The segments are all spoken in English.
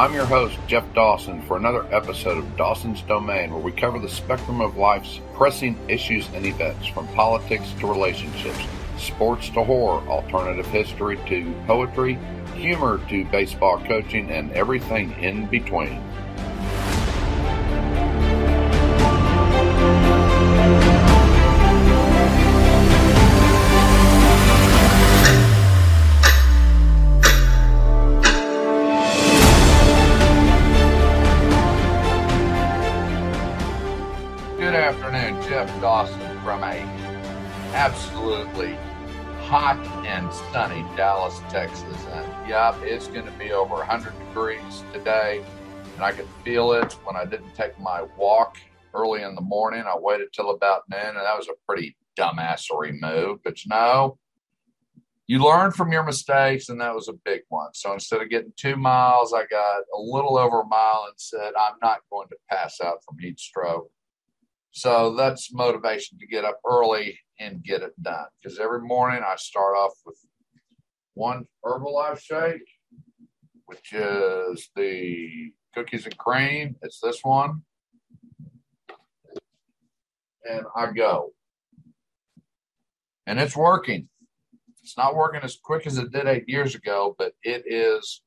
I'm your host, Jeff Dawson, for another episode of Dawson's Domain, where we cover the spectrum of life's pressing issues and events, from politics to relationships, sports to horror, alternative history to poetry, humor to baseball coaching, and everything in between. Hot and sunny Dallas, Texas. And yep, it's going to be over 100 degrees today. And I could feel it when I didn't take my walk early in the morning. I waited till about noon, and that was a pretty dumbassery move. But you know, you learn from your mistakes, and that was a big one. So instead of getting two miles, I got a little over a mile and said, I'm not going to pass out from heat stroke. So that's motivation to get up early and get it done. Because every morning I start off with one Herbalife shake, which is the cookies and cream. It's this one. And I go. And it's working. It's not working as quick as it did eight years ago, but it is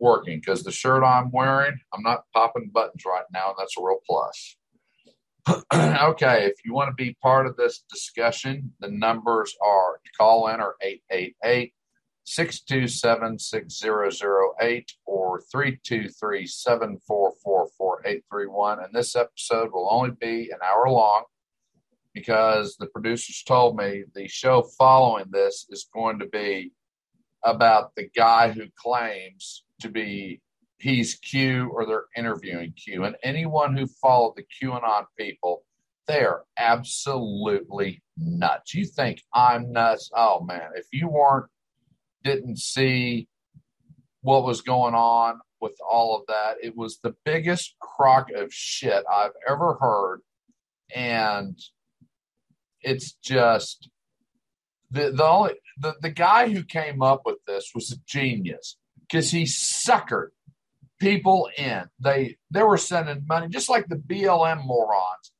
working because the shirt I'm wearing, I'm not popping buttons right now, and that's a real plus. okay, if you want to be part of this discussion, the numbers are call in are 888 627 6008 or 323 744 4831. And this episode will only be an hour long because the producers told me the show following this is going to be about the guy who claims to be he's Q or they're interviewing Q. And anyone who followed the QAnon people, they're absolutely nuts. You think I'm nuts? Oh man, if you weren't, didn't see what was going on with all of that, it was the biggest crock of shit I've ever heard. And it's just the the only the, the guy who came up with this was a genius because he suckered people in. They they were sending money, just like the BLM morons.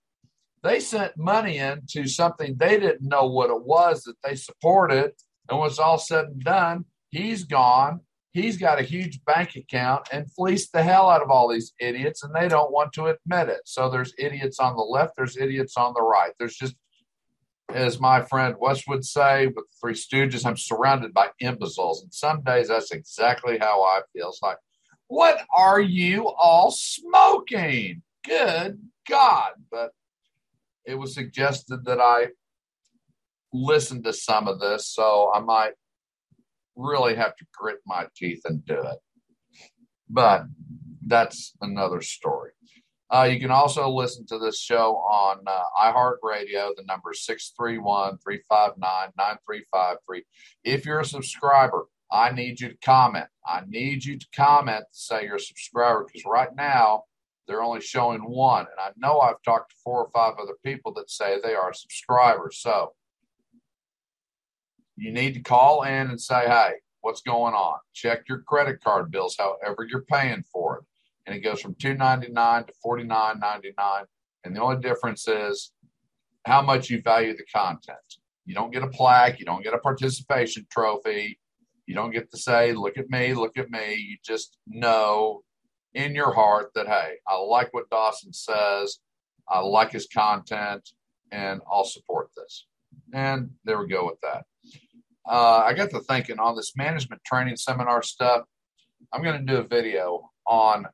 They sent money into something they didn't know what it was that they supported, and when it's all said and done, he's gone. He's got a huge bank account and fleeced the hell out of all these idiots, and they don't want to admit it. So there's idiots on the left, there's idiots on the right. There's just, as my friend West would say with the Three Stooges, I'm surrounded by imbeciles, and some days that's exactly how I feel. It's like what are you all smoking? Good God. But it was suggested that I listen to some of this, so I might really have to grit my teeth and do it. But that's another story. Uh, you can also listen to this show on uh, iHeartRadio. The number is 631 359 9353. If you're a subscriber, I need you to comment. I need you to comment to say you're a subscriber because right now they're only showing one. And I know I've talked to four or five other people that say they are subscribers. So you need to call in and say, hey, what's going on? Check your credit card bills, however you're paying for it. And it goes from two ninety nine to forty nine ninety nine. And the only difference is how much you value the content. You don't get a plaque, you don't get a participation trophy, you don't get to say, look at me, look at me. You just know in your heart that, hey, I like what Dawson says. I like his content and I'll support this. And there we go with that. Uh, I got to thinking on this management training seminar stuff. I'm going to do a video on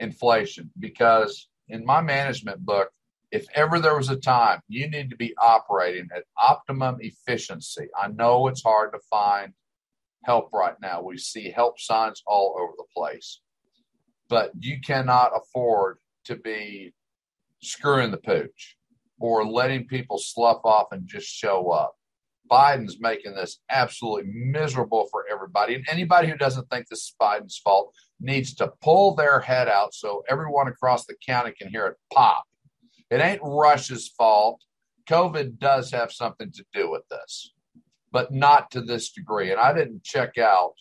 inflation because in my management book, if ever there was a time you need to be operating at optimum efficiency, I know it's hard to find help right now. We see help signs all over the place. But you cannot afford to be screwing the pooch or letting people slough off and just show up. Biden's making this absolutely miserable for everybody. And anybody who doesn't think this is Biden's fault needs to pull their head out so everyone across the county can hear it pop. It ain't Russia's fault. COVID does have something to do with this but not to this degree. And I didn't check out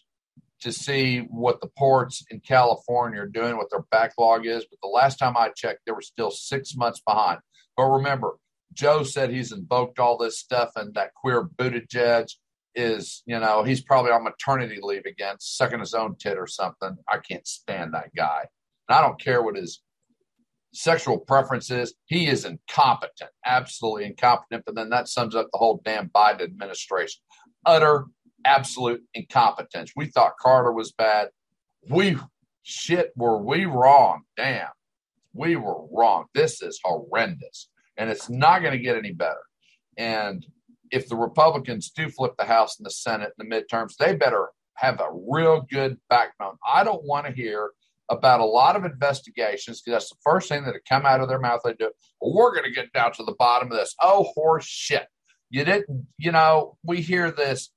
to see what the ports in California are doing, what their backlog is. But the last time I checked, they were still six months behind. But remember, Joe said he's invoked all this stuff, and that queer Buttigieg is, you know, he's probably on maternity leave again, sucking his own tit or something. I can't stand that guy. And I don't care what his sexual preferences. He is incompetent, absolutely incompetent. But then that sums up the whole damn Biden administration. Utter absolute incompetence. We thought Carter was bad. We shit were we wrong. Damn. We were wrong. This is horrendous. And it's not going to get any better. And if the Republicans do flip the House and the Senate in the midterms, they better have a real good backbone. I don't want to hear about a lot of investigations because that's the first thing that come out of their mouth. They do. Well, we're going to get down to the bottom of this. Oh, horse shit! You didn't. You know, we hear this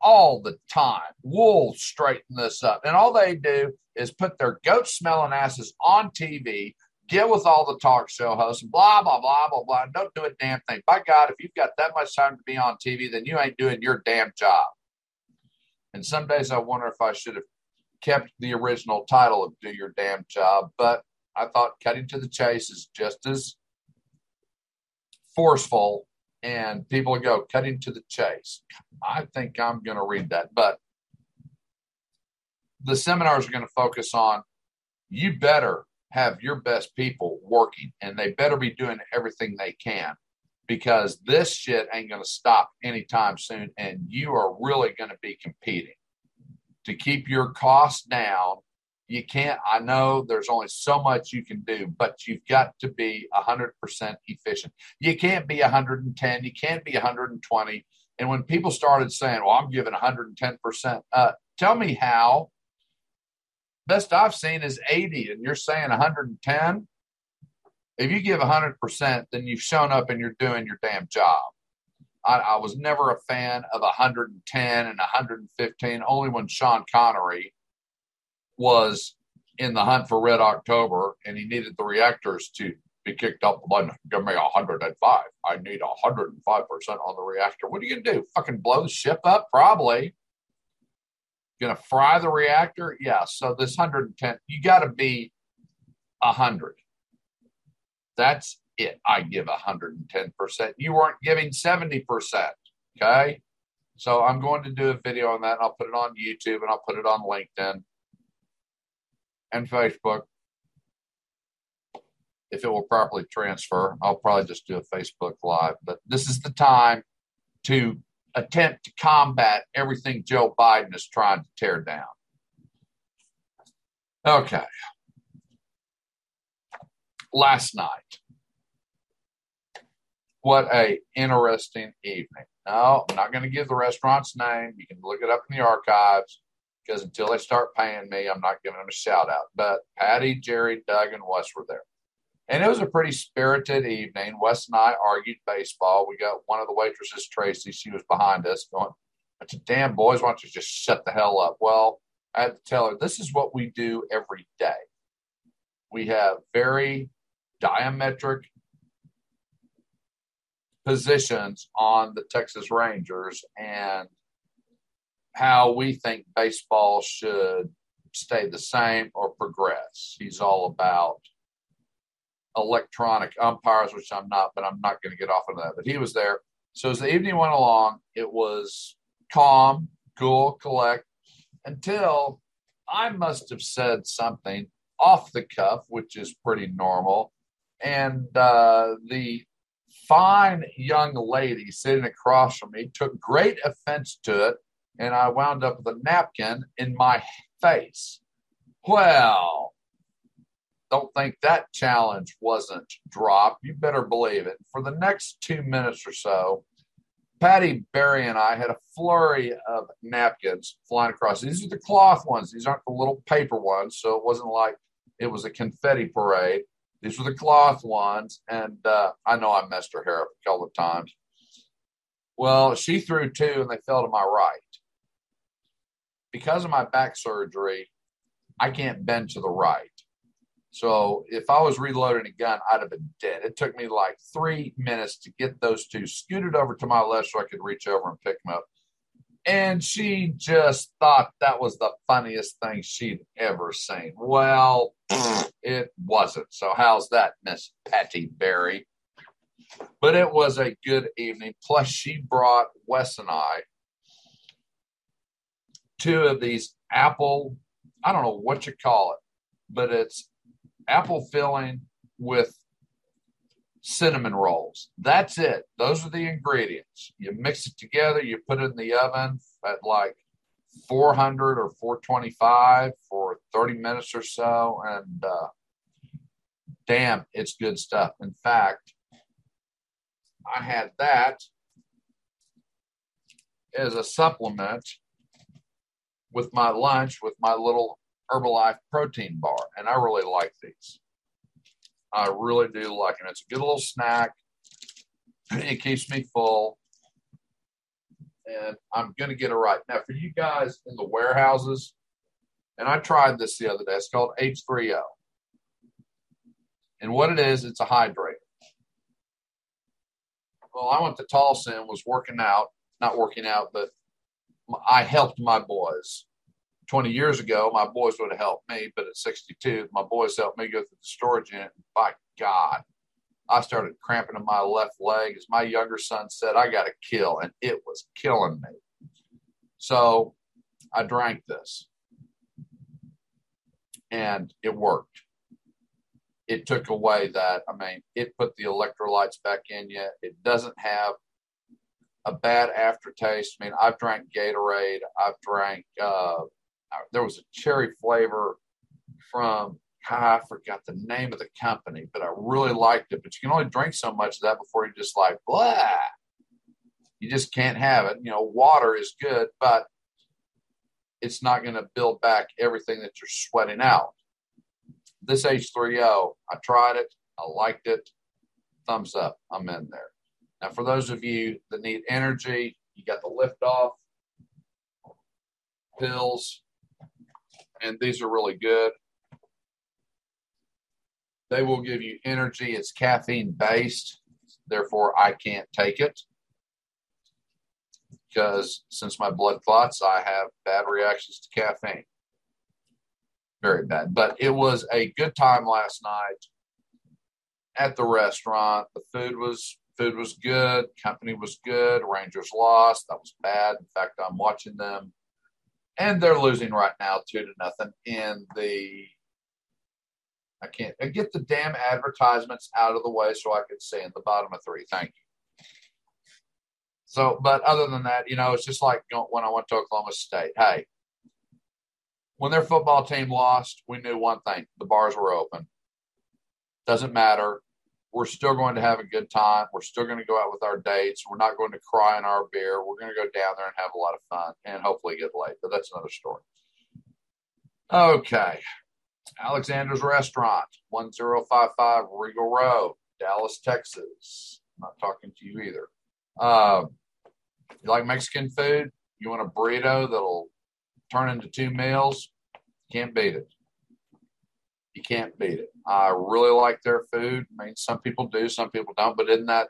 all the time. We'll straighten this up. And all they do is put their goat smelling asses on TV, get with all the talk show hosts, blah, blah, blah, blah, blah. Don't do a damn thing. By God, if you've got that much time to be on TV, then you ain't doing your damn job. And some days I wonder if I should have kept the original title of Do Your Damn Job, but I thought cutting to the chase is just as forceful and people go cutting to the chase. I think I'm going to read that, but the seminars are going to focus on you better have your best people working and they better be doing everything they can because this shit ain't going to stop anytime soon and you are really going to be competing to keep your costs down. You can't i know there's only so much you can do but you've got to be 100% efficient. You can't be 110 you can't be 120 and when people started saying well i'm giving 110% uh, tell me how. Best i've seen is 80 and you're saying 110 if you give 100% then you've shown up and you're doing your damn job I, I was never a fan of 110 and 115 only when sean connery was in the hunt for Red October and he needed the reactors to be kicked up the. Give me 105. I need 105% on the reactor. What are you going to do? Fucking blow the ship up? Probably. Going to fry the reactor? Yeah. So this 110, you got to be 100. That's it. I give 110%. You weren't giving 70%. Okay. So I'm going to do a video on that. And I'll put it on YouTube and I'll put it on LinkedIn and Facebook. If it will properly transfer, I'll probably just do a Facebook Live. But this is the time to attempt to combat everything Joe Biden is trying to tear down. Okay. Last night. What a interesting evening. No, I'm not going to give the restaurant's name. You can look it up in the archives because until they start paying me, I'm not giving them a shout out. But Patty, Jerry, Doug, and Wes were there. And it was a pretty spirited evening. Wes and I argued baseball. We got one of the waitresses, Tracy, she was behind us going, damn, boys, why don't you just shut the hell up? Well, I had to tell her, this is what we do every day. We have very diametric positions on the Texas Rangers, and how we think baseball should stay the same or progress. He's all about electronic umpires, which I'm not, but I'm not going to get off on that. But he was there. So as the evening went along, it was calm, cool, collect, until I must have said something off the cuff, which is pretty normal. And uh, the fine young lady sitting across from me took great offense to it and I wound up with a napkin in my face. Well, don't think that challenge wasn't dropped. You better believe it. For the next two minutes or so, Patty Barry and I had a flurry of napkins flying across. These are the cloth ones. These aren't the little paper ones. So it wasn't like it was a confetti parade. These were the cloth ones. And uh, I know I messed her hair up a couple of times. Well, she threw two and they fell to my right because of my back surgery, I can't bend to the right. So if I was reloading a gun, I'd have been dead. It took me like three minutes to get those two scooted over to my left so I could reach over and pick them up. And she just thought that was the funniest thing she'd ever seen. Well, it wasn't. So, how's that, Miss Patty Berry? But it was a good evening. Plus, she brought Wes and I two of these apple, I don't know what you call it, but it's apple filling with cinnamon rolls. That's it. Those are the ingredients. You mix it together, you put it in the oven at like 400 or 425 for 30 minutes or so. And uh, damn, it's good stuff. In fact, I had that as a supplement with my lunch with my little Herbalife protein bar. And I really like these. I really do like it. It's a good little snack. It keeps me full. And I'm going to get it right. Now, for you guys in the warehouses, and I tried this the other day, it's called H3O. And what it is, it's a hydrator. Well, I went to Tulsa and was working out, not working out, but I helped my boys. 20 years ago, my boys would have helped me, but at 62, my boys helped me go through the storage unit. And by God, I started cramping in my left leg. As my younger son said, I got to kill, and it was killing me. So I drank this, and it worked. It took away that. I mean, it put the electrolytes back in you. It doesn't have a bad aftertaste. I mean, I've drank Gatorade. I've drank. Uh, there was a cherry flavor from. I forgot the name of the company, but I really liked it. But you can only drink so much of that before you just like blah. You just can't have it. You know, water is good, but it's not going to build back everything that you're sweating out. This H3O, I tried it. I liked it. Thumbs up. I'm in there. Now, for those of you that need energy, you got the lift off pills, and these are really good. They will give you energy. It's caffeine based, therefore, I can't take it because since my blood clots, I have bad reactions to caffeine. Very bad. But it was a good time last night at the restaurant. The food was food was good, company was good, Rangers lost. That was bad. In fact, I'm watching them and they're losing right now two to nothing in the I can't I get the damn advertisements out of the way so I can see in the bottom of three. Thank you. So, but other than that, you know, it's just like when I went to Oklahoma State. Hey, when their football team lost, we knew one thing: the bars were open. Doesn't matter we're still going to have a good time. We're still going to go out with our dates. We're not going to cry in our beer. We're going to go down there and have a lot of fun and hopefully get laid. But that's another story. Okay. Alexander's Restaurant, 1055 Regal Row, Dallas, Texas. I'm not talking to you either. Uh, you like Mexican food? You want a burrito that'll turn into two meals? Can't beat it. You can't beat it. I really like their food. I mean, some people do, some people don't, but isn't that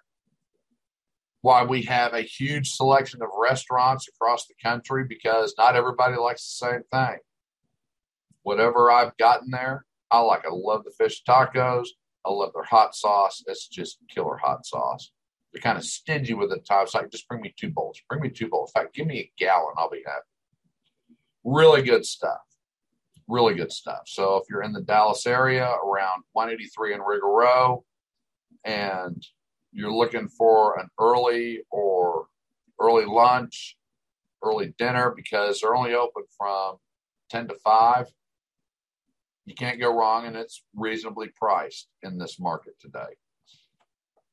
why we have a huge selection of restaurants across the country? Because not everybody likes the same thing. Whatever I've gotten there, I like. I love the fish tacos. I love their hot sauce. It's just killer hot sauce. They're kind of stingy with it. It's like, just bring me two bowls. Bring me two bowls. In fact, give me a gallon. I'll be happy. Really good stuff really good stuff. So if you're in the Dallas area around 183 and Regal Row and you're looking for an early or early lunch, early dinner because they're only open from 10 to 5, you can't go wrong and it's reasonably priced in this market today.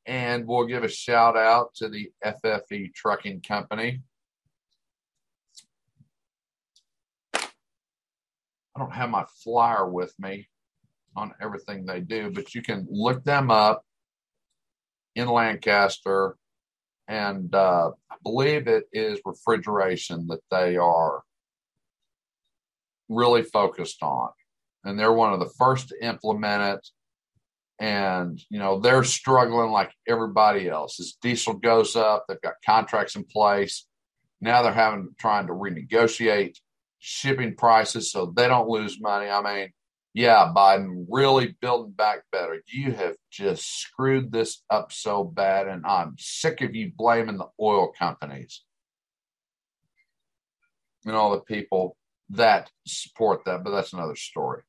And we'll give a shout out to the FFE Trucking Company I don't have my flyer with me on everything they do, but you can look them up in Lancaster. And uh, I believe it is refrigeration that they are really focused on. And they're one of the first to implement it. And, you know, they're struggling like everybody else. As diesel goes up, they've got contracts in place. Now they're having trying to renegotiate shipping prices so they don't lose money. I mean, yeah, Biden really building back better. You have just screwed this up so bad, and I'm sick of you blaming the oil companies and all the people that support that, but that's another story.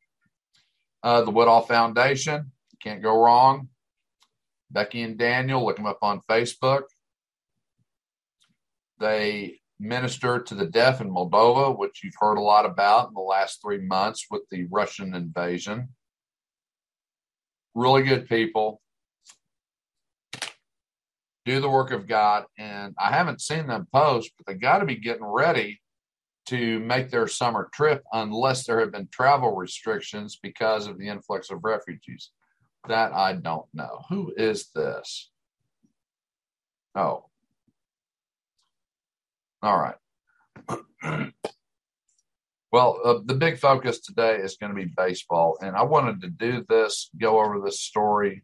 Uh, the Woodall Foundation, can't go wrong. Becky and Daniel, look them up on Facebook. They minister to the deaf in Moldova, which you've heard a lot about in the last three months with the Russian invasion. Really good people. Do the work of God. And I haven't seen them post, but they got to be getting ready to make their summer trip unless there have been travel restrictions because of the influx of refugees. That I don't know. Who is this? Oh. All right. well, uh, the big focus today is going to be baseball. And I wanted to do this, go over this story.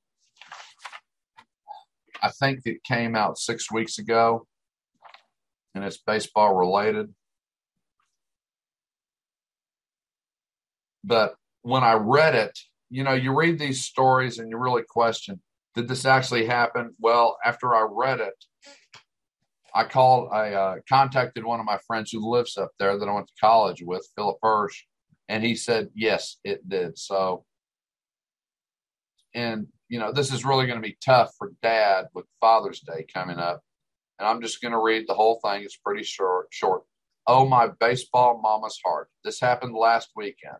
I think it came out six weeks ago, and it's baseball related. But when I read it, you know, you read these stories and you really question, did this actually happen? Well, after I read it, I called, I uh, contacted one of my friends who lives up there that I went to college with, Philip Hirsch, and he said, yes, it did. So, and, you know, this is really going to be tough for dad with Father's Day coming up. And I'm just going to read the whole thing. It's pretty short. short. Oh, my baseball mama's heart. This happened last weekend.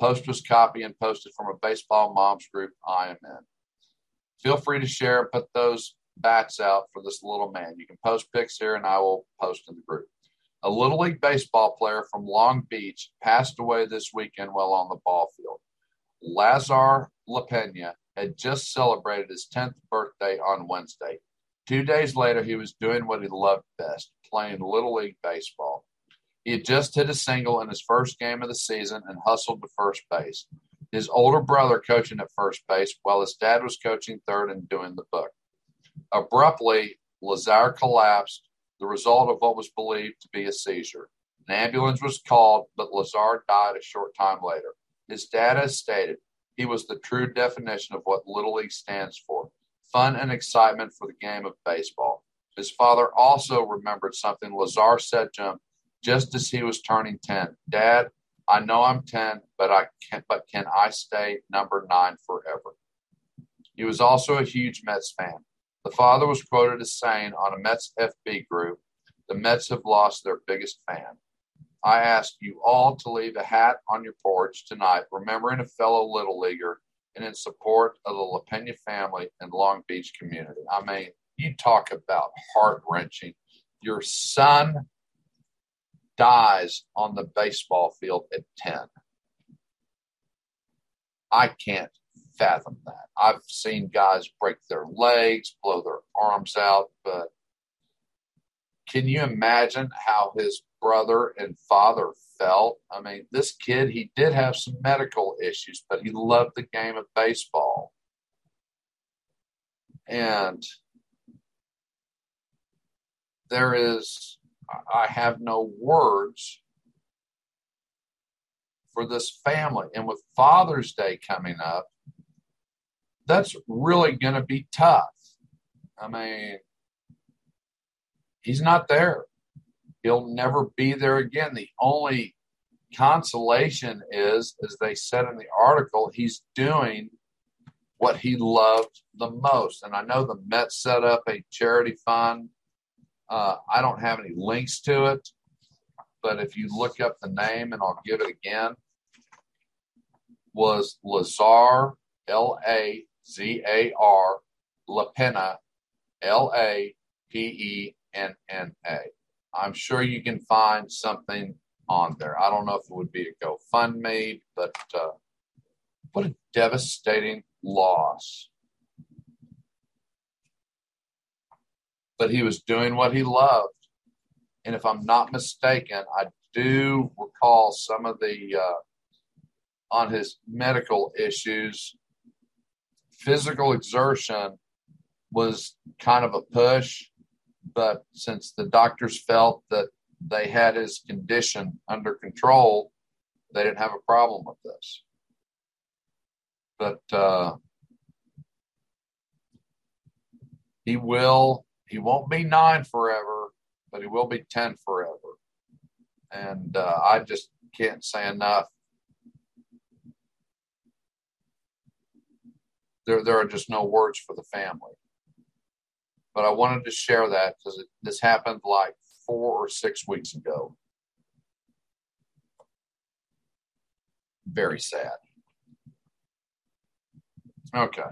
Post was copied and posted from a baseball moms group I am in. Feel free to share and put those bats out for this little man. You can post pics here and I will post in the group. A Little League baseball player from Long Beach passed away this weekend while on the ball field. Lazar LaPenna had just celebrated his 10th birthday on Wednesday. Two days later, he was doing what he loved best playing Little League baseball. He had just hit a single in his first game of the season and hustled to first base. His older brother coaching at first base, while his dad was coaching third and doing the book. Abruptly, Lazar collapsed, the result of what was believed to be a seizure. An ambulance was called, but Lazar died a short time later. His dad has stated he was the true definition of what Little League stands for fun and excitement for the game of baseball. His father also remembered something Lazar said to him just as he was turning 10. Dad, I know I'm 10, but I can but can I stay number 9 forever? He was also a huge Mets fan. The father was quoted as saying on a Mets FB group, "The Mets have lost their biggest fan." I ask you all to leave a hat on your porch tonight, remembering a fellow little leaguer and in support of the LaPenna family and Long Beach community. I mean, you talk about heart wrenching. Your son dies on the baseball field at 10. I can't fathom that. I've seen guys break their legs, blow their arms out, but can you imagine how his brother and father felt? I mean, this kid, he did have some medical issues, but he loved the game of baseball. And there is I have no words for this family. And with Father's Day coming up, that's really going to be tough. I mean, he's not there. He'll never be there again. The only consolation is, as they said in the article, he's doing what he loved the most. And I know the Mets set up a charity fund uh, I don't have any links to it, but if you look up the name, and I'll give it again, was Lazar, L A Z A R, LaPenna, L A P E N N A. I'm sure you can find something on there. I don't know if it would be a GoFundMe, but uh, what a devastating loss. but he was doing what he loved. And if I'm not mistaken, I do recall some of the uh, on his medical issues. Physical exertion was kind of a push, But since the doctors felt that they had his condition under control, they didn't have a problem with this. But uh, he will, he won't be nine forever, but he will be 10 forever. And uh, I just can't say enough. There, there are just no words for the family. But I wanted to share that because this happened like four or six weeks ago. Very sad. Okay.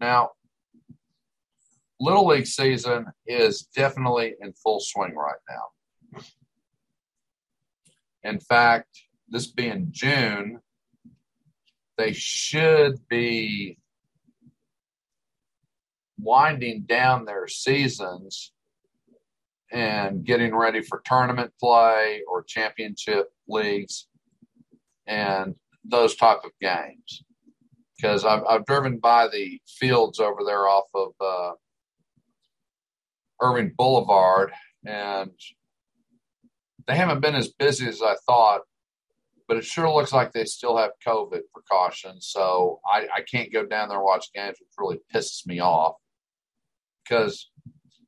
Now, Little League season is definitely in full swing right now. In fact, this being June, they should be winding down their seasons and getting ready for tournament play or championship leagues and those type of games. Because I've, I've driven by the fields over there off of uh, Irving Boulevard, and they haven't been as busy as I thought, but it sure looks like they still have COVID precautions. So I, I can't go down there and watch games, which really pisses me off because,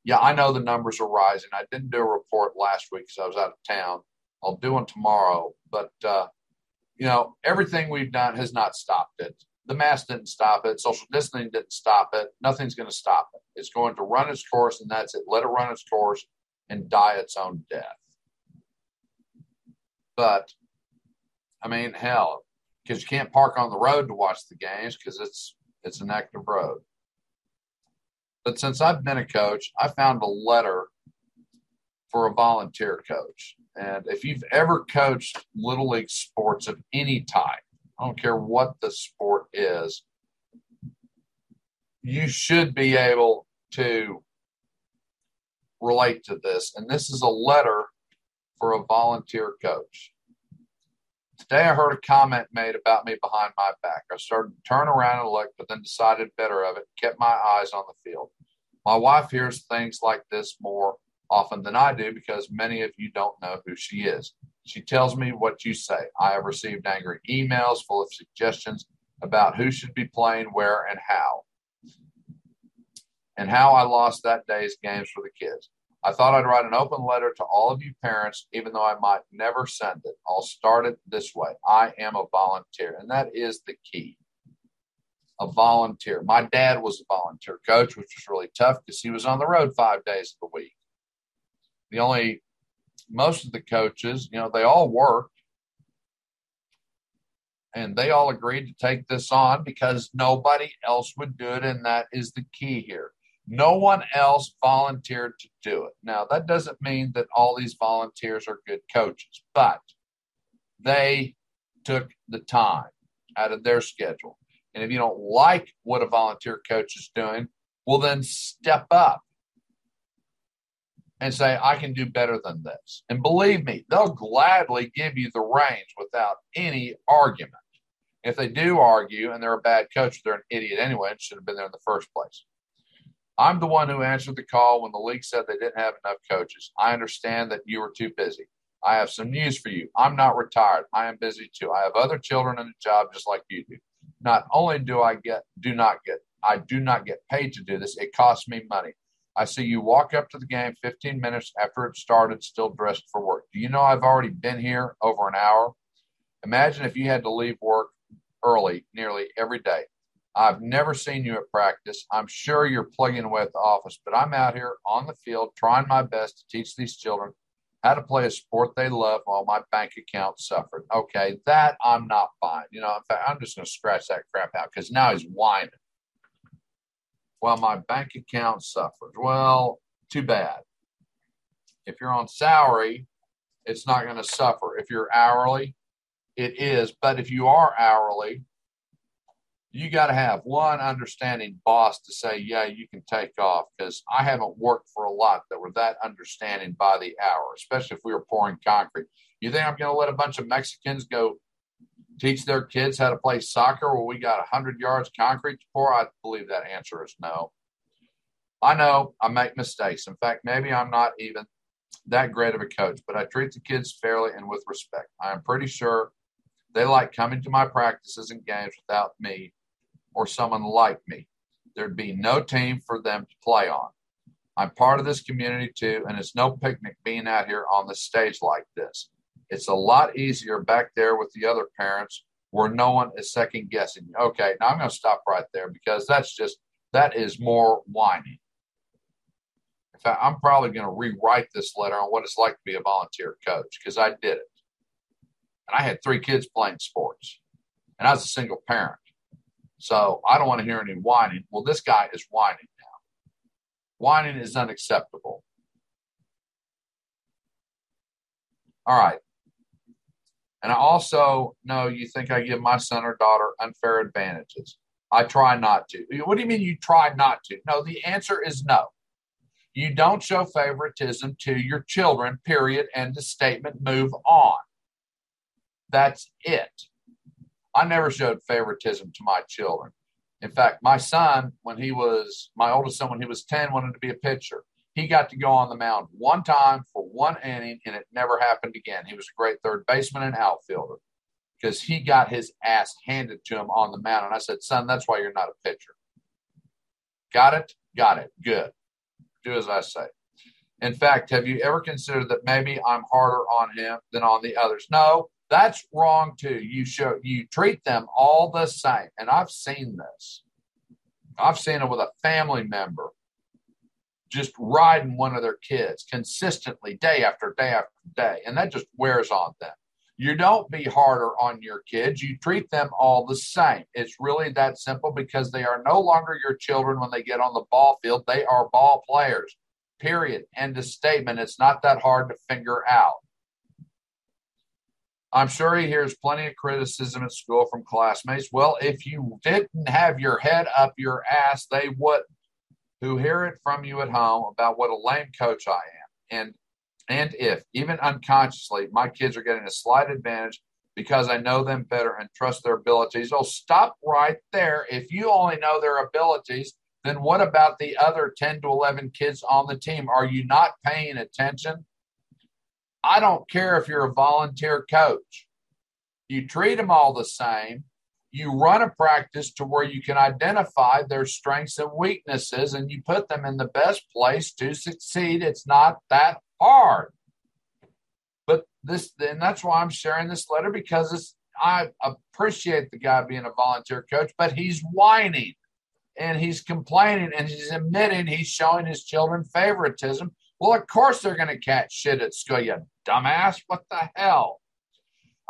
yeah, I know the numbers are rising. I didn't do a report last week because I was out of town. I'll do one tomorrow, but uh, you know everything we've done has not stopped it the mask didn't stop it. Social distancing didn't stop it. Nothing's going to stop it. It's going to run its course, and that's it. Let it run its course and die its own death. But, I mean, hell, because you can't park on the road to watch the games because it's it's an active road. But since I've been a coach, I found a letter for a volunteer coach. And if you've ever coached little league sports of any type, I don't care what the sport is. You should be able to relate to this. And this is a letter for a volunteer coach. Today I heard a comment made about me behind my back. I started to turn around and look, but then decided better of it, kept my eyes on the field. My wife hears things like this more often than I do because many of you don't know who she is. She tells me what you say. I have received angry emails full of suggestions about who should be playing where and how, and how I lost that day's games for the kids. I thought I'd write an open letter to all of you parents, even though I might never send it. I'll start it this way I am a volunteer, and that is the key. A volunteer. My dad was a volunteer coach, which was really tough because he was on the road five days of the week. The only most of the coaches, you know, they all worked and they all agreed to take this on because nobody else would do it. And that is the key here. No one else volunteered to do it. Now, that doesn't mean that all these volunteers are good coaches, but they took the time out of their schedule. And if you don't like what a volunteer coach is doing, well, then step up and say, I can do better than this. And believe me, they'll gladly give you the reins without any argument. If they do argue and they're a bad coach, they're an idiot anyway and should have been there in the first place. I'm the one who answered the call when the league said they didn't have enough coaches. I understand that you were too busy. I have some news for you. I'm not retired. I am busy too. I have other children and a job just like you do. Not only do I get do not get I do not get paid to do this, it costs me money. I see you walk up to the game 15 minutes after it started, still dressed for work. Do you know I've already been here over an hour? Imagine if you had to leave work early nearly every day. I've never seen you at practice. I'm sure you're plugging away at the office, but I'm out here on the field trying my best to teach these children how to play a sport they love while my bank account suffered. Okay, that I'm not fine. You know, in fact, I'm just going to scratch that crap out because now he's whining well, my bank account suffers. Well, too bad. If you're on salary, it's not going to suffer. If you're hourly, it is. But if you are hourly, you got to have one understanding boss to say, yeah, you can take off. Because I haven't worked for a lot that were that understanding by the hour, especially if we were pouring concrete. You think I'm going to let a bunch of Mexicans go teach their kids how to play soccer where we got 100 yards concrete to pour? I believe that answer is no. I know I make mistakes. In fact, maybe I'm not even that great of a coach, but I treat the kids fairly and with respect. I am pretty sure they like coming to my practices and games without me or someone like me. There'd be no team for them to play on. I'm part of this community too, and it's no picnic being out here on the stage like this. It's a lot easier back there with the other parents where no one is second guessing. Okay, now I'm going to stop right there because that's just, that is more whining. In fact, I'm probably going to rewrite this letter on what it's like to be a volunteer coach because I did it. And I had three kids playing sports, and I was a single parent. So I don't want to hear any whining. Well, this guy is whining now. Whining is unacceptable. All right. And I also know you think I give my son or daughter unfair advantages. I try not to. What do you mean you try not to? No, the answer is no. You don't show favoritism to your children, period. End of statement. Move on. That's it. I never showed favoritism to my children. In fact, my son, when he was my oldest son, when he was 10, wanted to be a pitcher he got to go on the mound one time for one inning, and it never happened again. He was a great third baseman and outfielder because he got his ass handed to him on the mound. And I said, son, that's why you're not a pitcher. Got it? Got it. Good. Do as I say. In fact, have you ever considered that maybe I'm harder on him than on the others? No, that's wrong too. You show you treat them all the same. And I've seen this. I've seen it with a family member just riding one of their kids consistently day after day after day. And that just wears on them. You don't be harder on your kids. You treat them all the same. It's really that simple because they are no longer your children when they get on the ball field. They are ball players. Period. End of statement. It's not that hard to figure out. I'm sure he hears plenty of criticism at school from classmates. Well, if you didn't have your head up your ass, they wouldn't who hear it from you at home about what a lame coach I am. And and if, even unconsciously, my kids are getting a slight advantage because I know them better and trust their abilities. Oh, stop right there. If you only know their abilities, then what about the other 10 to 11 kids on the team? Are you not paying attention? I don't care if you're a volunteer coach. You treat them all the same you run a practice to where you can identify their strengths and weaknesses and you put them in the best place to succeed. It's not that hard. But this, and that's why I'm sharing this letter because it's, I appreciate the guy being a volunteer coach, but he's whining and he's complaining and he's admitting he's showing his children favoritism. Well, of course they're going to catch shit at school, you dumbass. What the hell?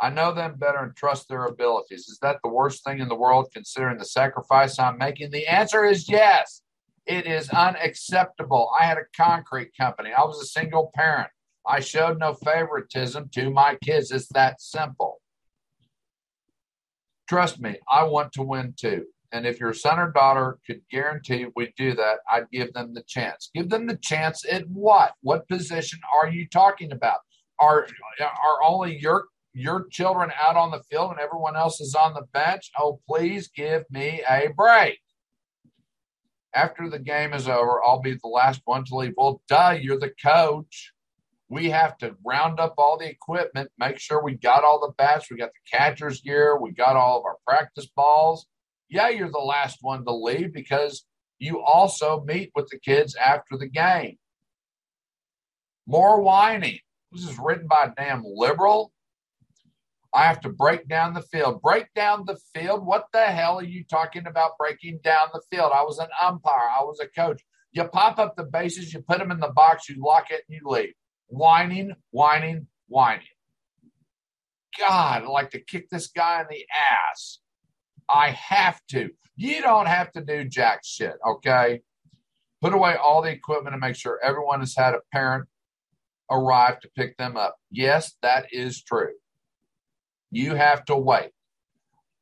I know them better and trust their abilities. Is that the worst thing in the world considering the sacrifice I'm making? The answer is yes. It is unacceptable. I had a concrete company. I was a single parent. I showed no favoritism to my kids. It's that simple. Trust me, I want to win too. And if your son or daughter could guarantee we do that, I'd give them the chance. Give them the chance at what? What position are you talking about? Are are only your your children out on the field and everyone else is on the bench. Oh, please give me a break. After the game is over, I'll be the last one to leave. Well, duh, you're the coach. We have to round up all the equipment, make sure we got all the bats, we got the catcher's gear, we got all of our practice balls. Yeah, you're the last one to leave because you also meet with the kids after the game. More whining. This is written by a damn liberal I have to break down the field. Break down the field? What the hell are you talking about breaking down the field? I was an umpire, I was a coach. You pop up the bases, you put them in the box, you lock it, and you leave. Whining, whining, whining. God, I'd like to kick this guy in the ass. I have to. You don't have to do jack shit, okay? Put away all the equipment and make sure everyone has had a parent arrive to pick them up. Yes, that is true. You have to wait.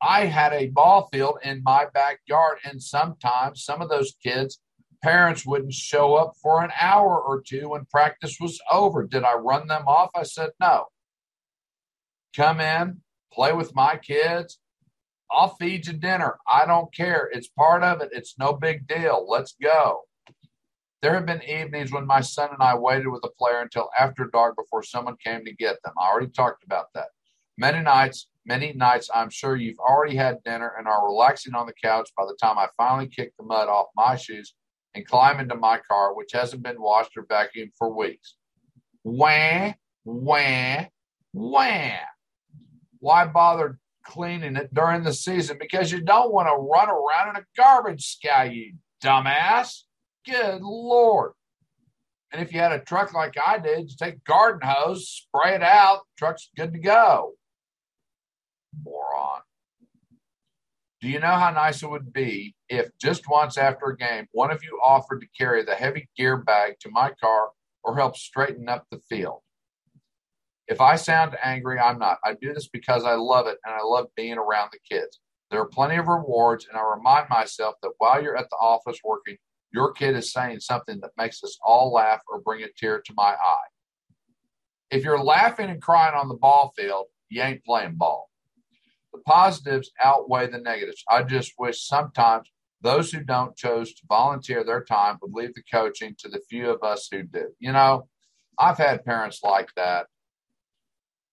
I had a ball field in my backyard, and sometimes some of those kids' parents wouldn't show up for an hour or two when practice was over. Did I run them off? I said, no. Come in, play with my kids. I'll feed you dinner. I don't care. It's part of it. It's no big deal. Let's go. There have been evenings when my son and I waited with a player until after dark before someone came to get them. I already talked about that. Many nights, many nights, I'm sure you've already had dinner and are relaxing on the couch by the time I finally kick the mud off my shoes and climb into my car, which hasn't been washed or vacuumed for weeks. Wah, wah, wah. Why bother cleaning it during the season? Because you don't want to run around in a garbage scow, you dumbass. Good Lord. And if you had a truck like I did, you take garden hose, spray it out, truck's good to go. Moron. Do you know how nice it would be if just once after a game, one of you offered to carry the heavy gear bag to my car or help straighten up the field? If I sound angry, I'm not. I do this because I love it and I love being around the kids. There are plenty of rewards, and I remind myself that while you're at the office working, your kid is saying something that makes us all laugh or bring a tear to my eye. If you're laughing and crying on the ball field, you ain't playing ball. The positives outweigh the negatives. I just wish sometimes those who don't chose to volunteer their time would leave the coaching to the few of us who do. You know, I've had parents like that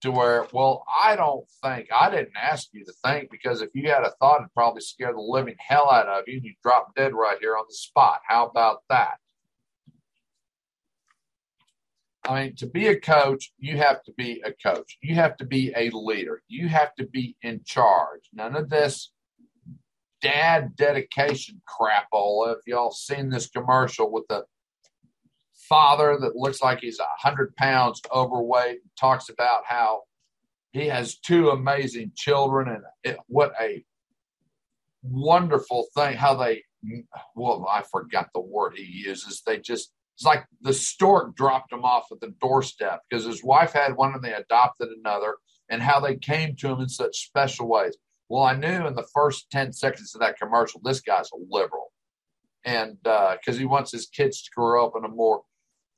to where, well, I don't think, I didn't ask you to think because if you had a thought, it'd probably scare the living hell out of you and you'd drop dead right here on the spot. How about that? I mean, to be a coach, you have to be a coach. You have to be a leader. You have to be in charge. None of this dad dedication crap. crapola. If y'all seen this commercial with the father that looks like he's a hundred pounds overweight, talks about how he has two amazing children and it, what a wonderful thing. How they, well, I forgot the word he uses. They just it's like the stork dropped him off at the doorstep because his wife had one and they adopted another, and how they came to him in such special ways. Well, I knew in the first 10 seconds of that commercial, this guy's a liberal. And because uh, he wants his kids to grow up in a more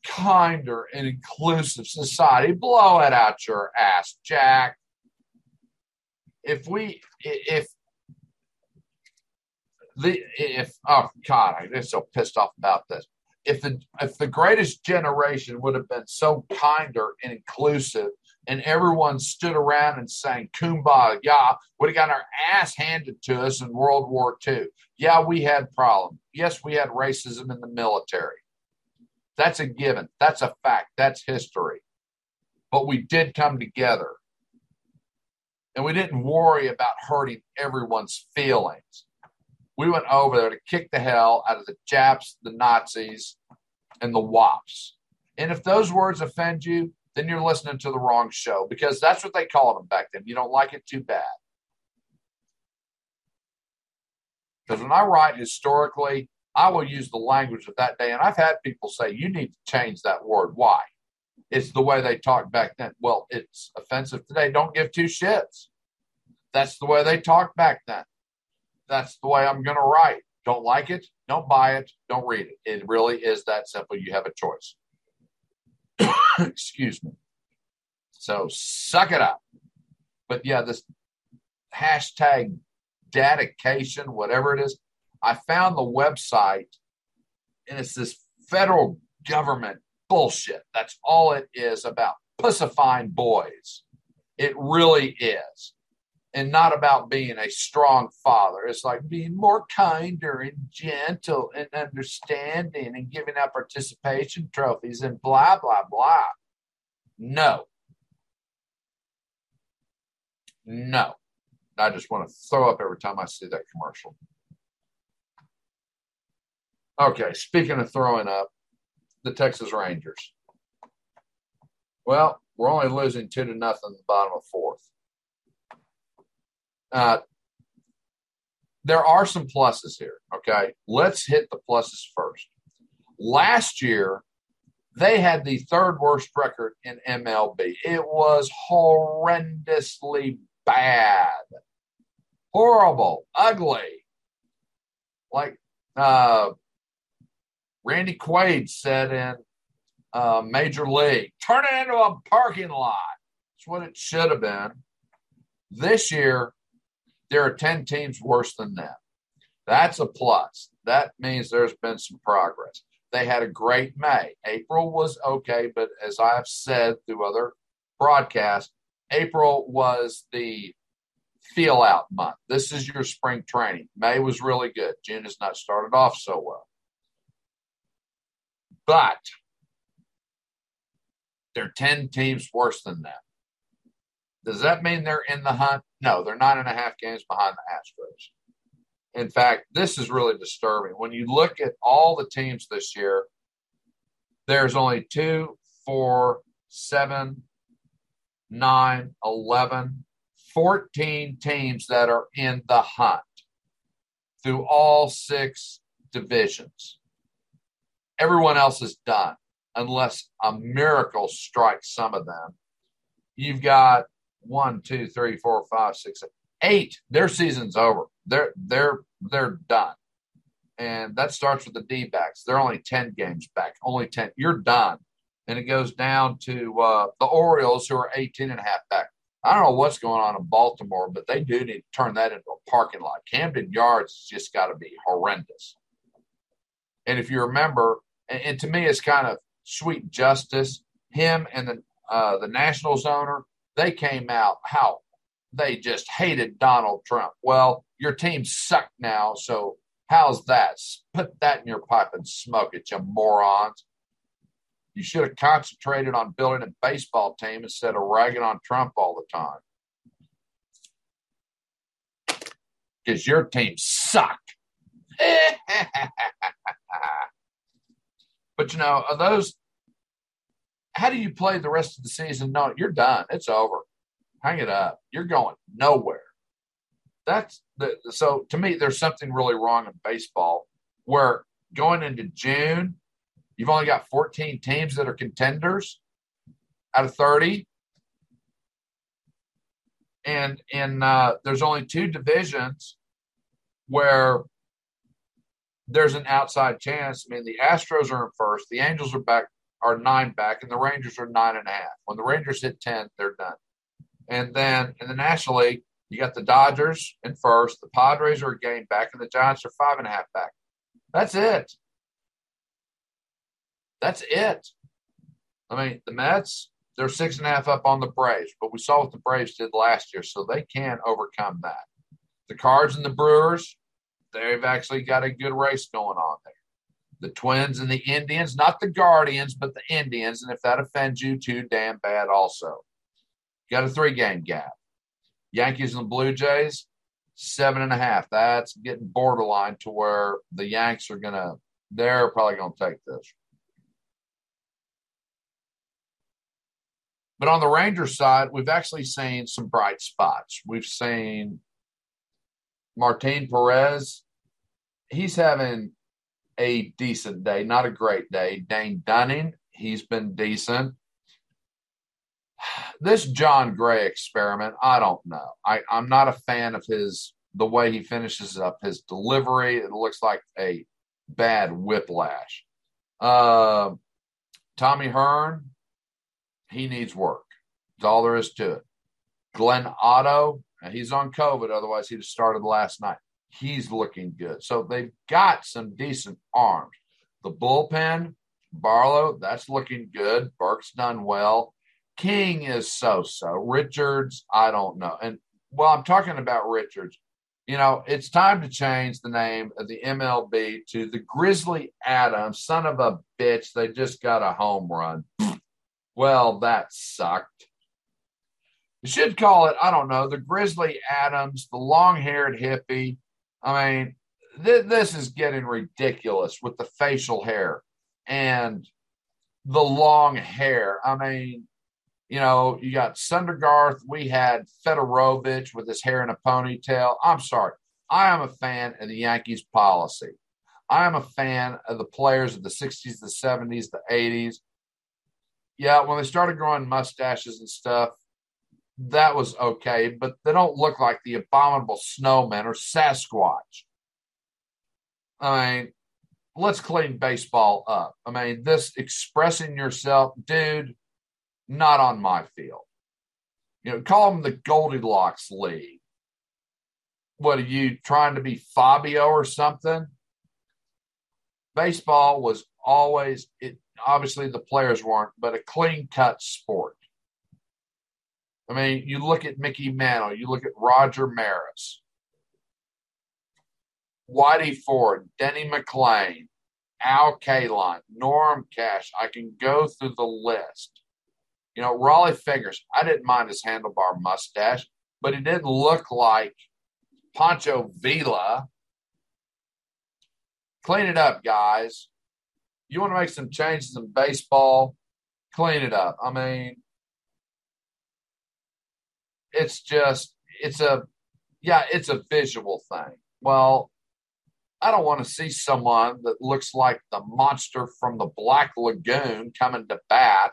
kinder and inclusive society. Blow it out your ass, Jack. If we, if the, if, oh God, I'm so pissed off about this if the if the greatest generation would have been so kinder and inclusive and everyone stood around and sang kumbaya would have got our ass handed to us in world war ii yeah we had problems yes we had racism in the military that's a given that's a fact that's history but we did come together and we didn't worry about hurting everyone's feelings we went over there to kick the hell out of the Japs, the Nazis, and the WAPs. And if those words offend you, then you're listening to the wrong show because that's what they called them back then. You don't like it too bad. Because when I write historically, I will use the language of that day. And I've had people say, you need to change that word. Why? It's the way they talked back then. Well, it's offensive today. Don't give two shits. That's the way they talked back then that's the way I'm going to write. Don't like it, don't buy it, don't read it. It really is that simple. You have a choice. Excuse me. So suck it up. But yeah, this hashtag dedication, whatever it is, I found the website and it's this federal government bullshit. That's all it is about pussifying boys. It really is and not about being a strong father. It's like being more kinder and gentle and understanding and giving out participation trophies and blah, blah, blah. No. No. I just want to throw up every time I see that commercial. Okay, speaking of throwing up, the Texas Rangers. Well, we're only losing two to nothing in the bottom of fourth. Uh, there are some pluses here. Okay. Let's hit the pluses first. Last year, they had the third worst record in MLB. It was horrendously bad, horrible, ugly. Like uh, Randy Quaid said in uh, Major League, turn it into a parking lot. That's what it should have been. This year, there are 10 teams worse than them. That's a plus. That means there's been some progress. they had a great May. April was okay, but as I've said through other broadcasts, April was the feel out month. This is your spring training. May was really good. June has not started off so well. But they're 10 teams worse than that. Does that mean they're in the hunt? No, they're nine and a half games behind the Astros. In fact, this is really disturbing. When you look at all the teams this year, there's only two, four, seven, nine, 11, 14 teams that are in the hunt through all six divisions. Everyone else is done unless a miracle strikes some of them. You've got one, two, three, four, five, six, eight. Their season's over. They're they're they're done. And that starts with the D backs. They're only 10 games back. Only 10. You're done. And it goes down to uh, the Orioles, who are 18 and a half back. I don't know what's going on in Baltimore, but they do need to turn that into a parking lot. Camden Yards has just got to be horrendous. And if you remember, and, and, to me, it's kind of sweet justice. Him and the uh, the Nationals owner, they came out how they just hated Donald Trump. Well, your team sucked now, so how's that? Put that in your pipe and smoke it, you morons. You should have concentrated on building a baseball team instead of ragging on Trump all the time. Because your team sucked. but you know, are those how do you play the rest of the season? No, you're done. It's over. Hang it up. You're going nowhere. That's the so to me, there's something really wrong in baseball where going into June You've only got 14 teams that are contenders out of 30. And in uh, there's only two divisions where there's an outside chance. I mean, the Astros are in first, the Angels are back are nine back, and the Rangers are nine and a half. When the Rangers hit ten, they're done. And then in the National League, you got the Dodgers in first, the Padres are a game back, and the Giants are five and a half back. That's it. That's it. I mean, the Mets, they're six and a half up on the Braves, but we saw what the Braves did last year, so they can overcome that. The Cards and the Brewers, they've actually got a good race going on there. The Twins and the Indians, not the Guardians, but the Indians, and if that offends you, too damn bad also. Got a three game gap. Yankees and the Blue Jays, seven and a half. That's getting borderline to where the Yanks are going to, they're probably going to take this. But on the Rangers side, we've actually seen some bright spots. We've seen Martin Perez. He's having a decent day, not a great day. Dane Dunning, he's been decent. This Jon Gray experiment, I don't know. I, I'm not a fan of his the way he finishes up his delivery. It looks like a bad whiplash. Uh, Tommy Hearn, he needs work. That's all there is to it. Glenn Otto, he's on COVID, otherwise he'd have started last night. He's looking good. So they've got some decent arms. The bullpen, Barlow, that's looking good. Burke's done well. King is so so. Richards, I don't know. And well, I'm talking about Richards. You know, it's time to change the name of the MLB to the Grizzly Adams, son of a bitch. They just got a home run. Well, that sucked. You should call it, I don't know, the Grizzly Adams, the long haired hippie. I mean, th- this is getting ridiculous with the facial hair and the long hair. I mean, you know, you got Syndergaard. We had Fedorovich with his hair in a ponytail. I'm sorry. I am a fan of the Yankees policy. I am a fan of the players of the 60s, the 70s, the 80s yeah, when they started growing mustaches and stuff, that was okay, but they don't look like the abominable snowman or Sasquatch. I mean, let's clean baseball up. I mean, this expressing yourself, dude, not on my field. You know, call them the Goldilocks League. What are you trying to be Fabio or something? Baseball was always it obviously the players weren't, but a clean cut sport. I mean, you look at Mickey Mantle, you look at Roger Maris, Whitey Ford, Denny McLain, Al Kaline, Norm Cash. I can go through the list. You know, Rollie Fingers, I didn't mind his handlebar mustache, but he didn't look like Pancho Villa. Clean it up, guys. You want to make some changes in baseball? Clean it up. I mean, it's just, it's a, yeah, it's a visual thing. Well, I don't want to see someone that looks like the monster from the Black Lagoon coming to bat.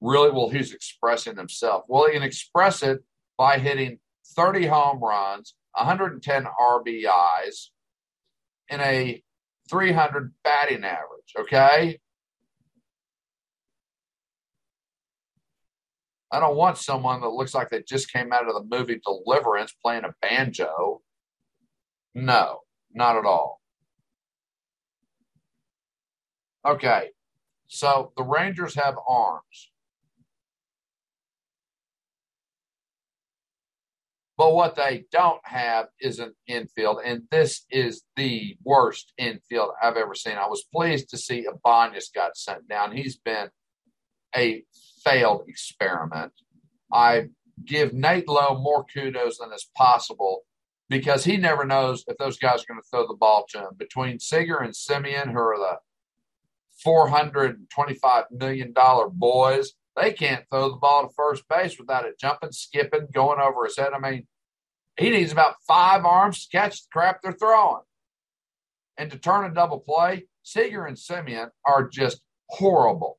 Really, well, he's expressing himself. Well, he can express it by hitting 30 home runs, 110 RBIs, in a 300 batting average. Okay. I don't want someone that looks like they just came out of the movie Deliverance playing a banjo. No, not at all. Okay. So the Rangers have arms. But what they don't have is an infield, and this is the worst infield I've ever seen. I was pleased to see Ibanez got sent down. He's been a failed experiment. I give Nate Lowe more kudos than is possible because he never knows if those guys are going to throw the ball to him. Between Seager and Semien, who are the $425 million boys, they can't throw the ball to first base without it jumping, skipping, going over his head. I mean, he needs about five arms to catch the crap they're throwing. And to turn a double play, Seager and Semien are just horrible.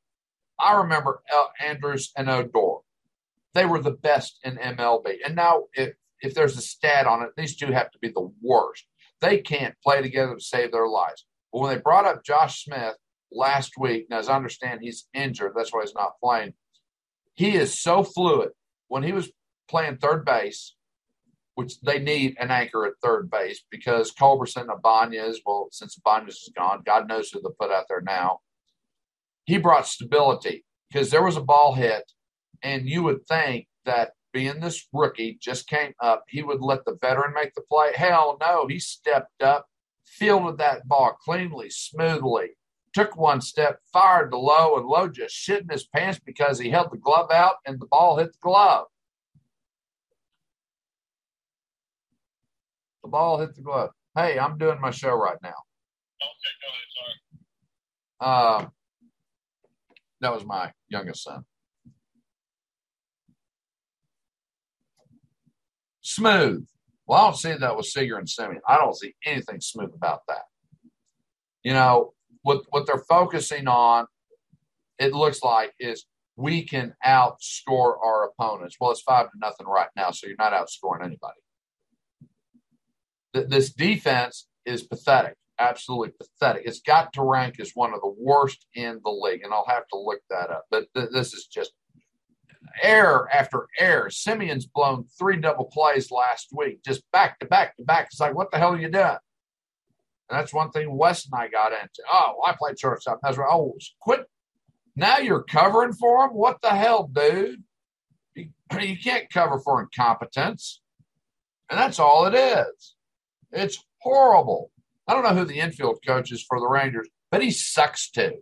I remember Andrus and Odor. They were the best in MLB. And now, if, if there's a stat on it, these two have to be the worst. They can't play together to save their lives. But when they brought up Josh Smith last week, now as I understand he's injured, that's why he's not playing. He is so fluid. When he was playing third base, which they need an anchor at third base because Culberson, Ibanez, well, since Ibanez is gone, God knows who they put out there now. He brought stability because there was a ball hit, and you would think that being this rookie just came up, he would let the veteran make the play. Hell no, he stepped up, fielded that ball cleanly, smoothly, took one step, fired the Lowe, and Lowe just shit in his pants because he held the glove out and the ball hit the glove. The ball hit the glove. Hey, I'm doing my show right now. Okay, go ahead. Sorry. Uh, that was my youngest son. Smooth. Well, I don't see that with Seager and Semien. I don't see anything smooth about that. You know, what what they're focusing on, it looks like, is we can outscore our opponents. Well, it's five to nothing right now, so you're not outscoring anybody. Th- this defense is pathetic, absolutely pathetic. It's got to rank as one of the worst in the league, and I'll have to look that up. But th- this is just error after error. Semien's blown three double plays last week, just back to back to back. It's like, what the hell are you doing? And that's one thing Wes and I got into. Oh, I played shortstop. That's right. Oh, quit. Now you're covering for him? What the hell, dude? You, you can't cover for incompetence. And that's all it is. It's horrible. I don't know who the infield coach is for the Rangers, but he sucks too.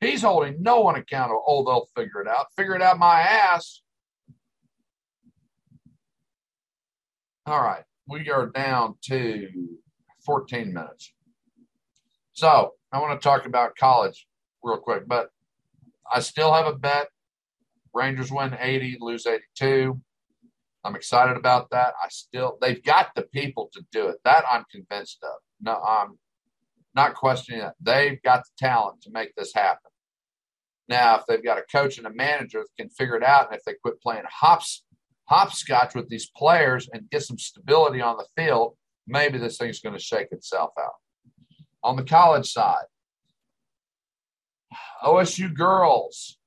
He's holding no one accountable. Oh, they'll figure it out. Figure it out my ass. All right. We are down to 14 minutes. So I want to talk about college real quick, but I still have a bet. Rangers win 80, lose 82. I'm excited about that. I still, they've got the people to do it. That I'm convinced of. No, I'm not questioning that. They've got the talent to make this happen. Now, if they've got a coach and a manager that can figure it out, and if they quit playing hops, hopscotch with these players and get some stability on the field, maybe this thing's going to shake itself out. On the college side, OSU girls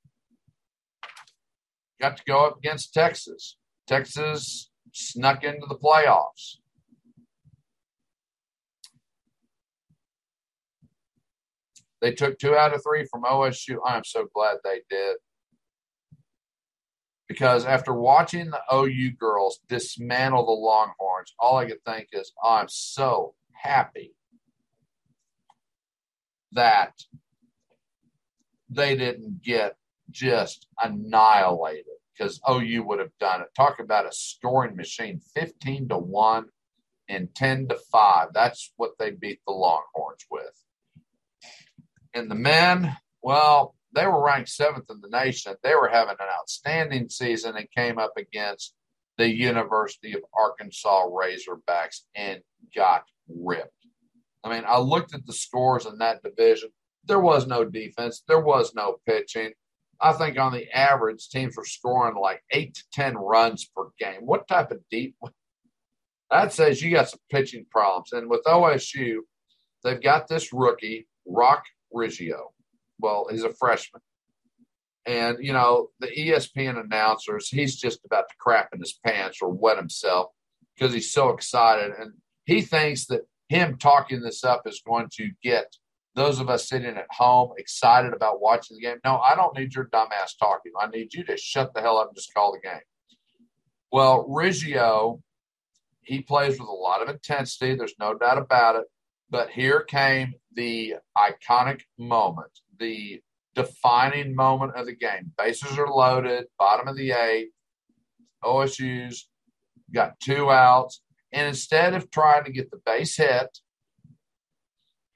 got to go up against Texas. Texas snuck into the playoffs. They took two out of three from OSU. I am so glad they did. Because after watching the OU girls dismantle the Longhorns, all I could think is, I'm so happy that they didn't get just annihilated because OU would have done it. Talk about a scoring machine 15 to 1 and 10 to 5. That's what they beat the Longhorns with. And the men, well, they were ranked seventh in the nation. They were having an outstanding season and came up against the University of Arkansas Razorbacks and got ripped. I mean, I looked at the scores in that division. There was no defense, there was no pitching. I think on the average, teams were scoring like eight to 10 runs per game. What type of deep? That says you got some pitching problems. And with OSU, they've got this rookie, Roc Riggio. Well, he's a freshman. And, you know, the ESPN announcers, he's just about to crap in his pants or wet himself because he's so excited. And he thinks that him talking this up is going to get those of us sitting at home excited about watching the game. No, I don't need your dumbass talking. I need you to shut the hell up and just call the game. Well, Riggio, he plays with a lot of intensity. There's no doubt about it. But here came the iconic moment, the defining moment of the game. Bases are loaded, bottom of the eighth. OSU's got two outs. And instead of trying to get the base hit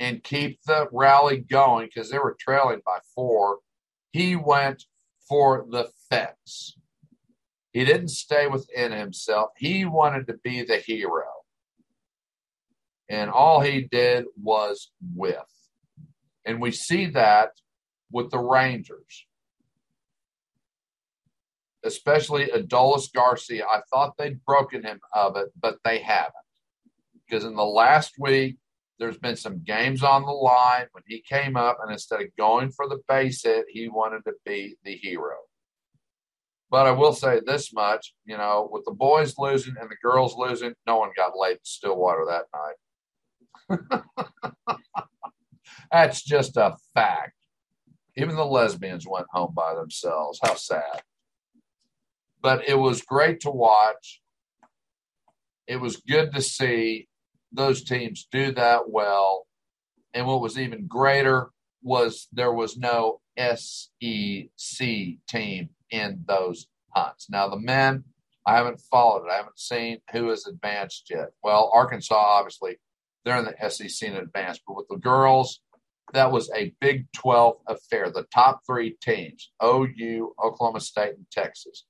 and keep the rally going because they were trailing by four, he went for the fence. He didn't stay within himself. He wanted to be the hero. And all he did was with. And we see that with the Rangers, especially Adolis Garcia. I thought they'd broken him of it, but they haven't. Because in the last week, there's been some games on the line when he came up, and instead of going for the base hit, he wanted to be the hero. But I will say this much, you know, with the boys losing and the girls losing, no one got laid in Stillwater that night. That's just a fact. Even the lesbians went home by themselves. How sad. But it was great to watch. It was good to see those teams do that well. And what was even greater was there was no SEC team in those hunts. Now, the men, I haven't followed it. I haven't seen who has advanced yet. Well, Arkansas, obviously, they're in the SEC in advance. But with the girls, that was a Big 12 affair. The top three teams, OU, Oklahoma State, and Texas.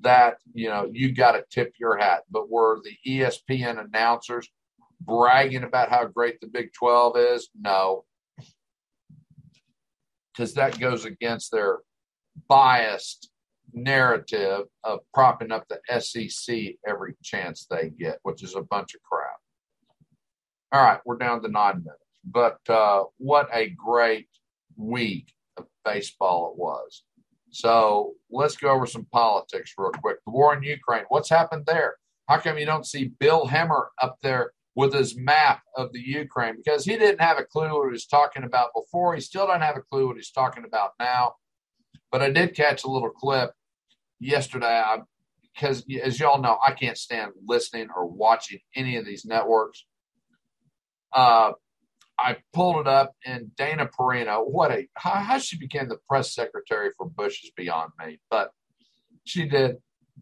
That, you know, you got to tip your hat. But were the ESPN announcers bragging about how great the Big 12 is? No. Because that goes against their biased narrative of propping up the SEC every chance they get, which is a bunch of crap. All right, we're down to nine minutes. But uh, what a great week of baseball it was. So let's go over some politics real quick. The war in Ukraine, what's happened there? How come you don't see Bill Hemmer up there with his map of the Ukraine? Because he didn't have a clue what he was talking about before. He still doesn't have a clue what he's talking about now. But I did catch a little clip yesterday I, because, as y'all know, I can't stand listening or watching any of these networks. Uh, I pulled it up, and Dana Perino, what a how, how she became the press secretary for Bush is beyond me, but she did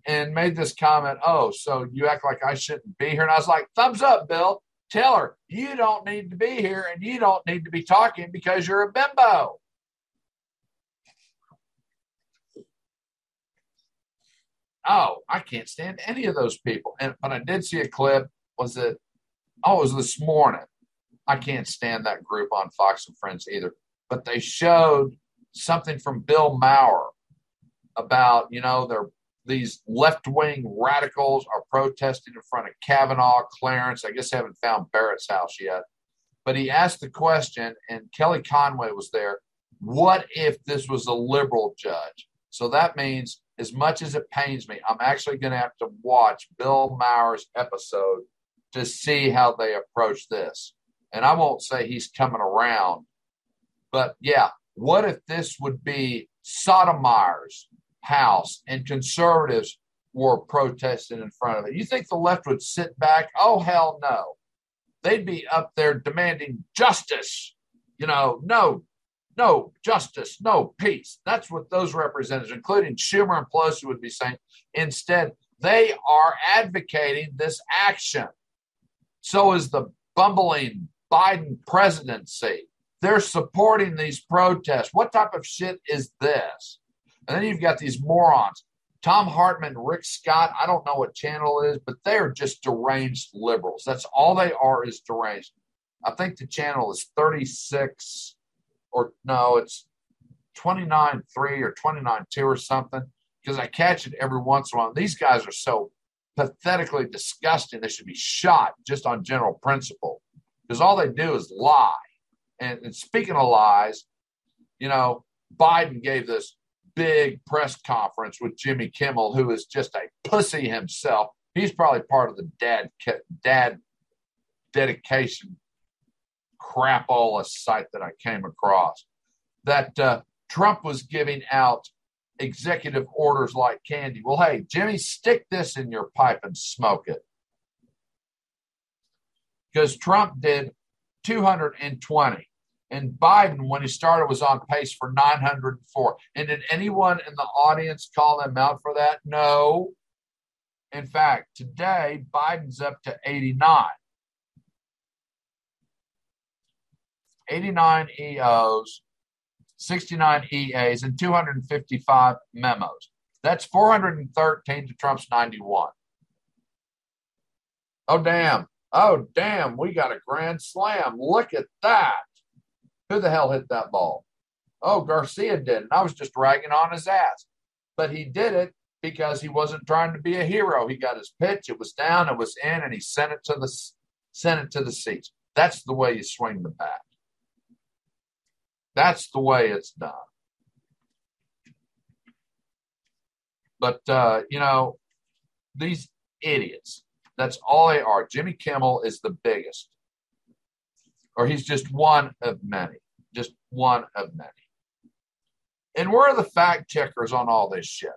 and made this comment. Oh, so you act like I shouldn't be here? And I was like, thumbs up, Bill. Tell her you don't need to be here and you don't need to be talking because you're a bimbo. oh, I can't stand any of those people. And but I did see a clip. Was it? Oh, it was this morning. I can't stand that group on Fox and Friends either. But they showed something from Bill Maher about you know they're these left wing radicals are protesting in front of Kavanaugh, Clarence. I guess they haven't found Barrett's house yet. But he asked the question, and Kelly Conway was there. What if this was a liberal judge? So that means as much as it pains me, I'm actually going to have to watch Bill Maher's episode to see how they approach this. And I won't say he's coming around But yeah, what if this would be Sotomayor's house and conservatives were protesting in front of it? You think the left would sit back? Oh, hell no. They'd be up there demanding justice. You know, no, no justice, no peace. That's what those representatives, including Schumer and Pelosi, would be saying. Instead, they are advocating this action. So is the bumbling Biden presidency. They're supporting these protests. What type of shit is this? And then you've got these morons. Thom Hartmann, Rick Scott, I don't know what channel it is, but they're just deranged liberals. That's all they are is deranged. I think the channel is 36 or no, it's 29 3 or 29 2 or something because I catch it every once in a while. These guys are so pathetically disgusting. They should be shot just on general principle because all they do is lie. And, and speaking of lies, you know, Biden gave this big press conference with Jimmy Kimmel, who is just a pussy himself. He's probably part of the dad dad dedication crapola site that I came across. That uh, Trump was giving out executive orders like candy. Well, hey, Jimmy, stick this in your pipe and smoke it. Because Trump did 220. And Biden, when he started, was on pace for 904. And did anyone in the audience call him out for that? No. In fact, today, Biden's up to 89. 89 EOs, 69 EAs, and 255 memos. That's 413 to Trump's 91. Oh, damn. Oh, damn. We got a grand slam. Look at that. Who the hell hit that ball? Oh, Garcia did. And I was just ragging on his ass. But he did it because he wasn't trying to be a hero. He got his pitch, it was down, it was in, and he sent it to the sent it to the seats. That's the way you swing the bat. That's the way it's done. But uh, you know, these idiots, that's all they are. Jimmy Kimmel is the biggest. Or he's just one of many just one of many. And where are the fact checkers on all this shit?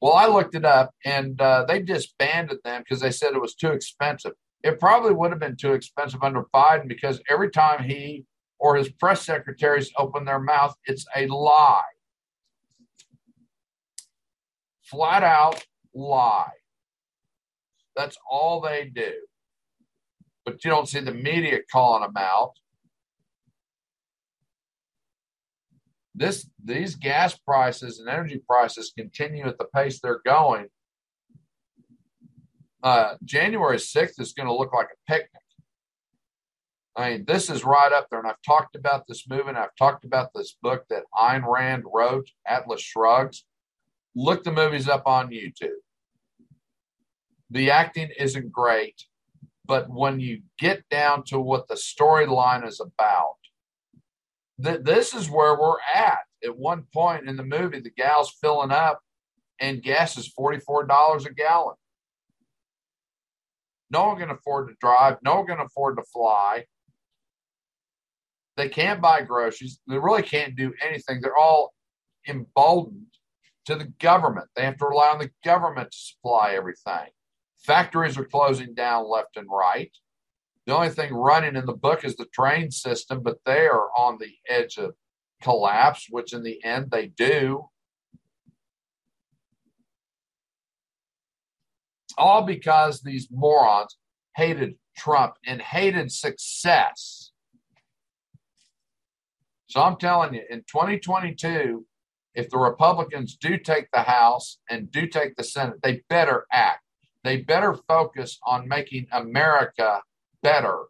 Well, I looked it up and uh, they disbanded them because they said it was too expensive. It probably would have been too expensive under Biden because every time he or his press secretaries open their mouth, it's a lie. Flat out lie. That's all they do. But you don't see the media calling them out. This these gas prices and energy prices continue at the pace they're going, uh, January 6th is going to look like a picnic. I mean, this is right up there. And I've talked about this movement. I've talked about this book that Ayn Rand wrote, Atlas Shrugs. Look the movies up on YouTube. The acting isn't great, but when you get down to what the storyline is about, th- this is where we're at. At one point in the movie, the gal's filling up and gas is $44 a gallon. No one can afford to drive. No one can afford to fly. They can't buy groceries. They really can't do anything. They're all emboldened to the government. They have to rely on the government to supply everything. Factories are closing down left and right. The only thing running in the book is the train system, but they are on the edge of collapse, which in the end they do. All because these morons hated Trump and hated success. So I'm telling you, in 2022, if the Republicans do take the House and do take the Senate, they better act. They better focus on making America better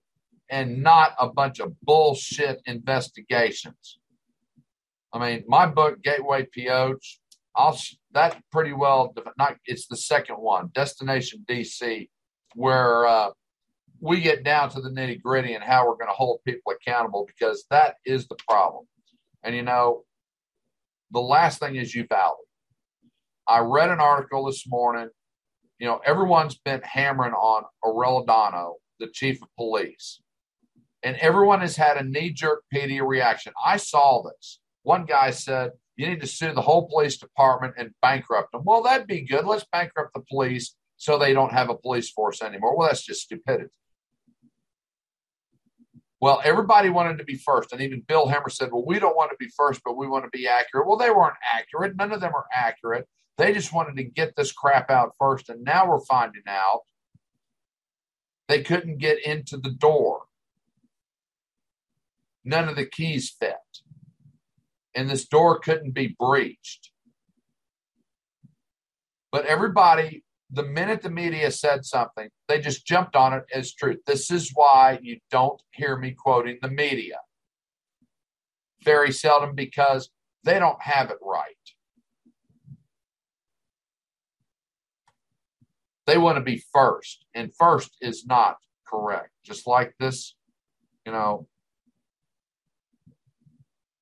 and not a bunch of bullshit investigations. I mean, my book, Gateway POH, I'll that pretty well not it's the second one, Destination DC, where uh, we get down to the nitty gritty and how we're going to hold people accountable because that is the problem. And you know, the last thing is Uvalde. I read an article this morning. You know, everyone's been hammering on Arellano the chief of police. And everyone has had a knee jerk PD reaction. I saw this. One guy said, You need to sue the whole police department and bankrupt them. Well, that'd be good. Let's bankrupt the police so they don't have a police force anymore. Well, that's just stupidity. Well, everybody wanted to be first. And even Bill Hemmer said, Well, we don't want to be first, but we want to be accurate. Well, they weren't accurate. None of them are accurate. They just wanted to get this crap out first. And now we're finding out they couldn't get into the door. None of the keys fit. And this door couldn't be breached. But everybody, the minute the media said something, they just jumped on it as truth. This is why you don't hear me quoting the media. Very seldom because they don't have it right. They want to be first, and first is not correct. Just like this, you know,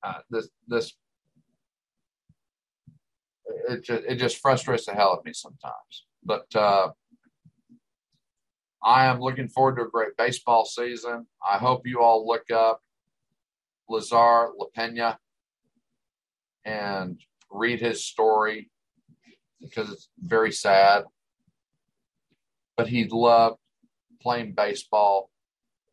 uh, this this it just it just frustrates the hell out of me sometimes. But uh, I am looking forward to a great baseball season. I hope you all look up Lazar LaPenna and read his story because it's very sad but he loved playing baseball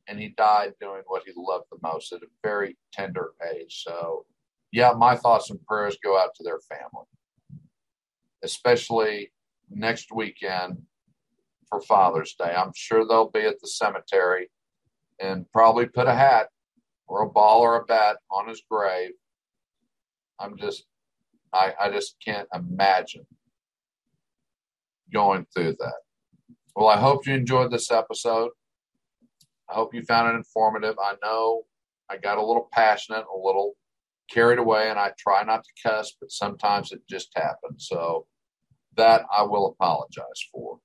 and he died doing what he loved the most at a very tender age. So, yeah, my thoughts and prayers go out to their family, especially next weekend for Father's Day. I'm sure they'll be at the cemetery and probably put a hat or a ball or a bat on his grave. I'm just, I, I just can't imagine going through that. Well, I hope you enjoyed this episode. I hope you found it informative. I know I got a little passionate, a little carried away, and I try not to cuss, but sometimes it just happens. So that I will apologize for.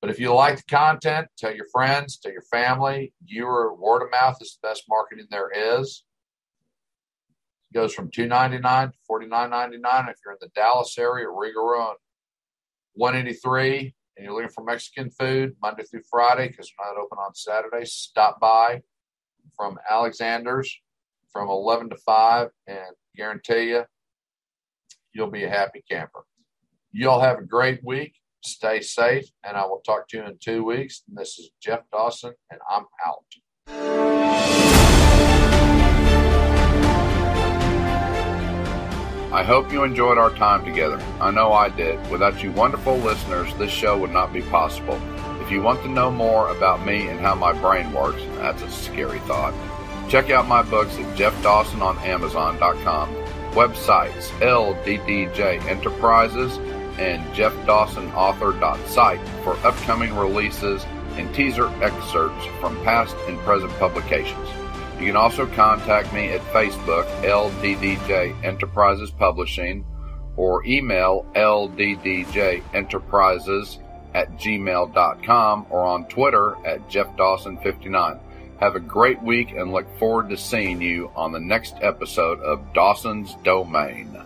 But if you like the content, tell your friends, tell your family. Your word of mouth is the best marketing there is. It goes from two ninety nine to forty nine ninety nine if you're in the Dallas area, Riga One eighty three and you're looking for Mexican food Monday through Friday because we're not open on Saturdays, stop by from Alexander's from 11 to 5 and guarantee you, you'll be a happy camper. You all have a great week. Stay safe, and I will talk to you in two weeks. And this is Jeff Dawson, and I'm out. I hope you enjoyed our time together. I know I did. Without you wonderful listeners, this show would not be possible. If you want to know more about me and how my brain works, that's a scary thought. Check out my books at Jeff Dawson on Amazon.com, websites LDDJ Enterprises and JeffDawsonAuthor.site for upcoming releases and teaser excerpts from past and present publications. You can also contact me at Facebook, LDDJ Enterprises Publishing, or email LDDJenterprises at gmail.com or on Twitter at Jeff Dawson59. Have a great week and look forward to seeing you on the next episode of Dawson's Domain.